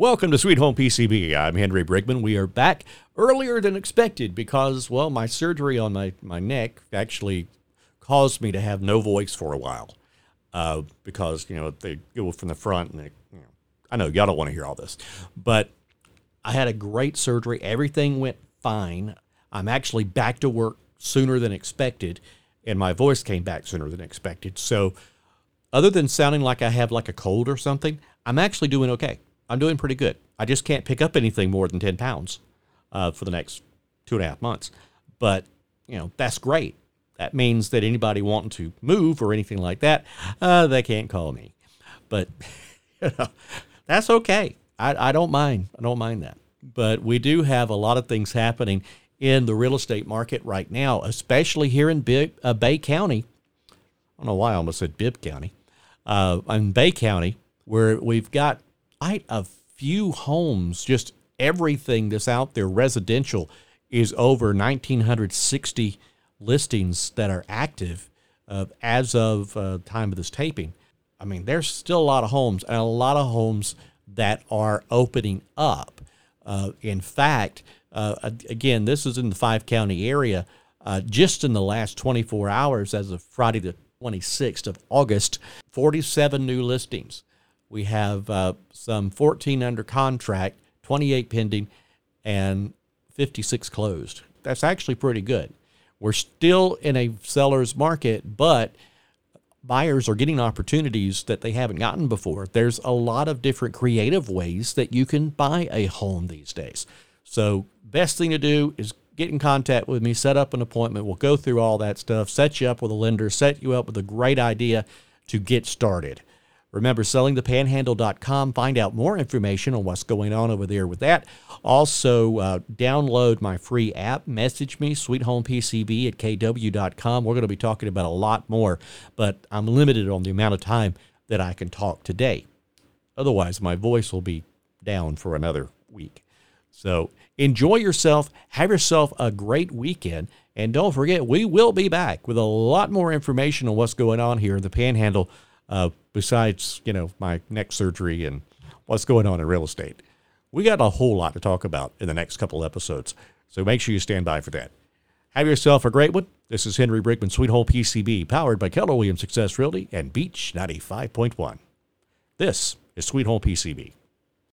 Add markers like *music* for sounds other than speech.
Welcome to Sweet Home PCB. I'm Henry Brigman. We are back earlier than expected because, well, my surgery on my, my neck actually caused me to have no voice for a while. Uh, because, you know, they go from the front and they, you know, I know y'all don't want to hear all this, but I had a great surgery. Everything went fine. I'm actually back to work sooner than expected, and my voice came back sooner than expected. So, other than sounding like I have like a cold or something, I'm actually doing okay. I'm doing pretty good. I just can't pick up anything more than 10 pounds uh, for the next two and a half months. But, you know, that's great. That means that anybody wanting to move or anything like that, uh, they can't call me. But, *laughs* you know, that's okay. I, I don't mind. I don't mind that. But we do have a lot of things happening in the real estate market right now, especially here in Bay, uh, Bay County. I don't know why I almost said Bibb County. Uh, in Bay County, where we've got quite a few homes, just everything that's out there residential is over 1960 listings that are active uh, as of uh, time of this taping. I mean, there's still a lot of homes and a lot of homes that are opening up. Uh, in fact, uh, again, this is in the five county area. Uh, just in the last 24 hours, as of Friday the 26th of August, 47 new listings. We have uh, some 14 under contract, 28 pending, and 56 closed. That's actually pretty good. We're still in a seller's market, but buyers are getting opportunities that they haven't gotten before. There's a lot of different creative ways that you can buy a home these days. So, best thing to do is get in contact with me, set up an appointment. We'll go through all that stuff, set you up with a lender, set you up with a great idea to get started. Remember, sellingthepanhandle.com. Find out more information on what's going on over there with that. Also, uh, download my free app. Message me, sweethomepcb at kw.com. We're going to be talking about a lot more, but I'm limited on the amount of time that I can talk today. Otherwise, my voice will be down for another week. So enjoy yourself. Have yourself a great weekend. And don't forget, we will be back with a lot more information on what's going on here in the Panhandle uh, besides, you know, my neck surgery and what's going on in real estate. We got a whole lot to talk about in the next couple episodes, so make sure you stand by for that. Have yourself a great one. This is Henry Brickman, Sweet Home PCB, powered by Keller Williams Success Realty and Beach 95.1. This is Sweet Home PCB.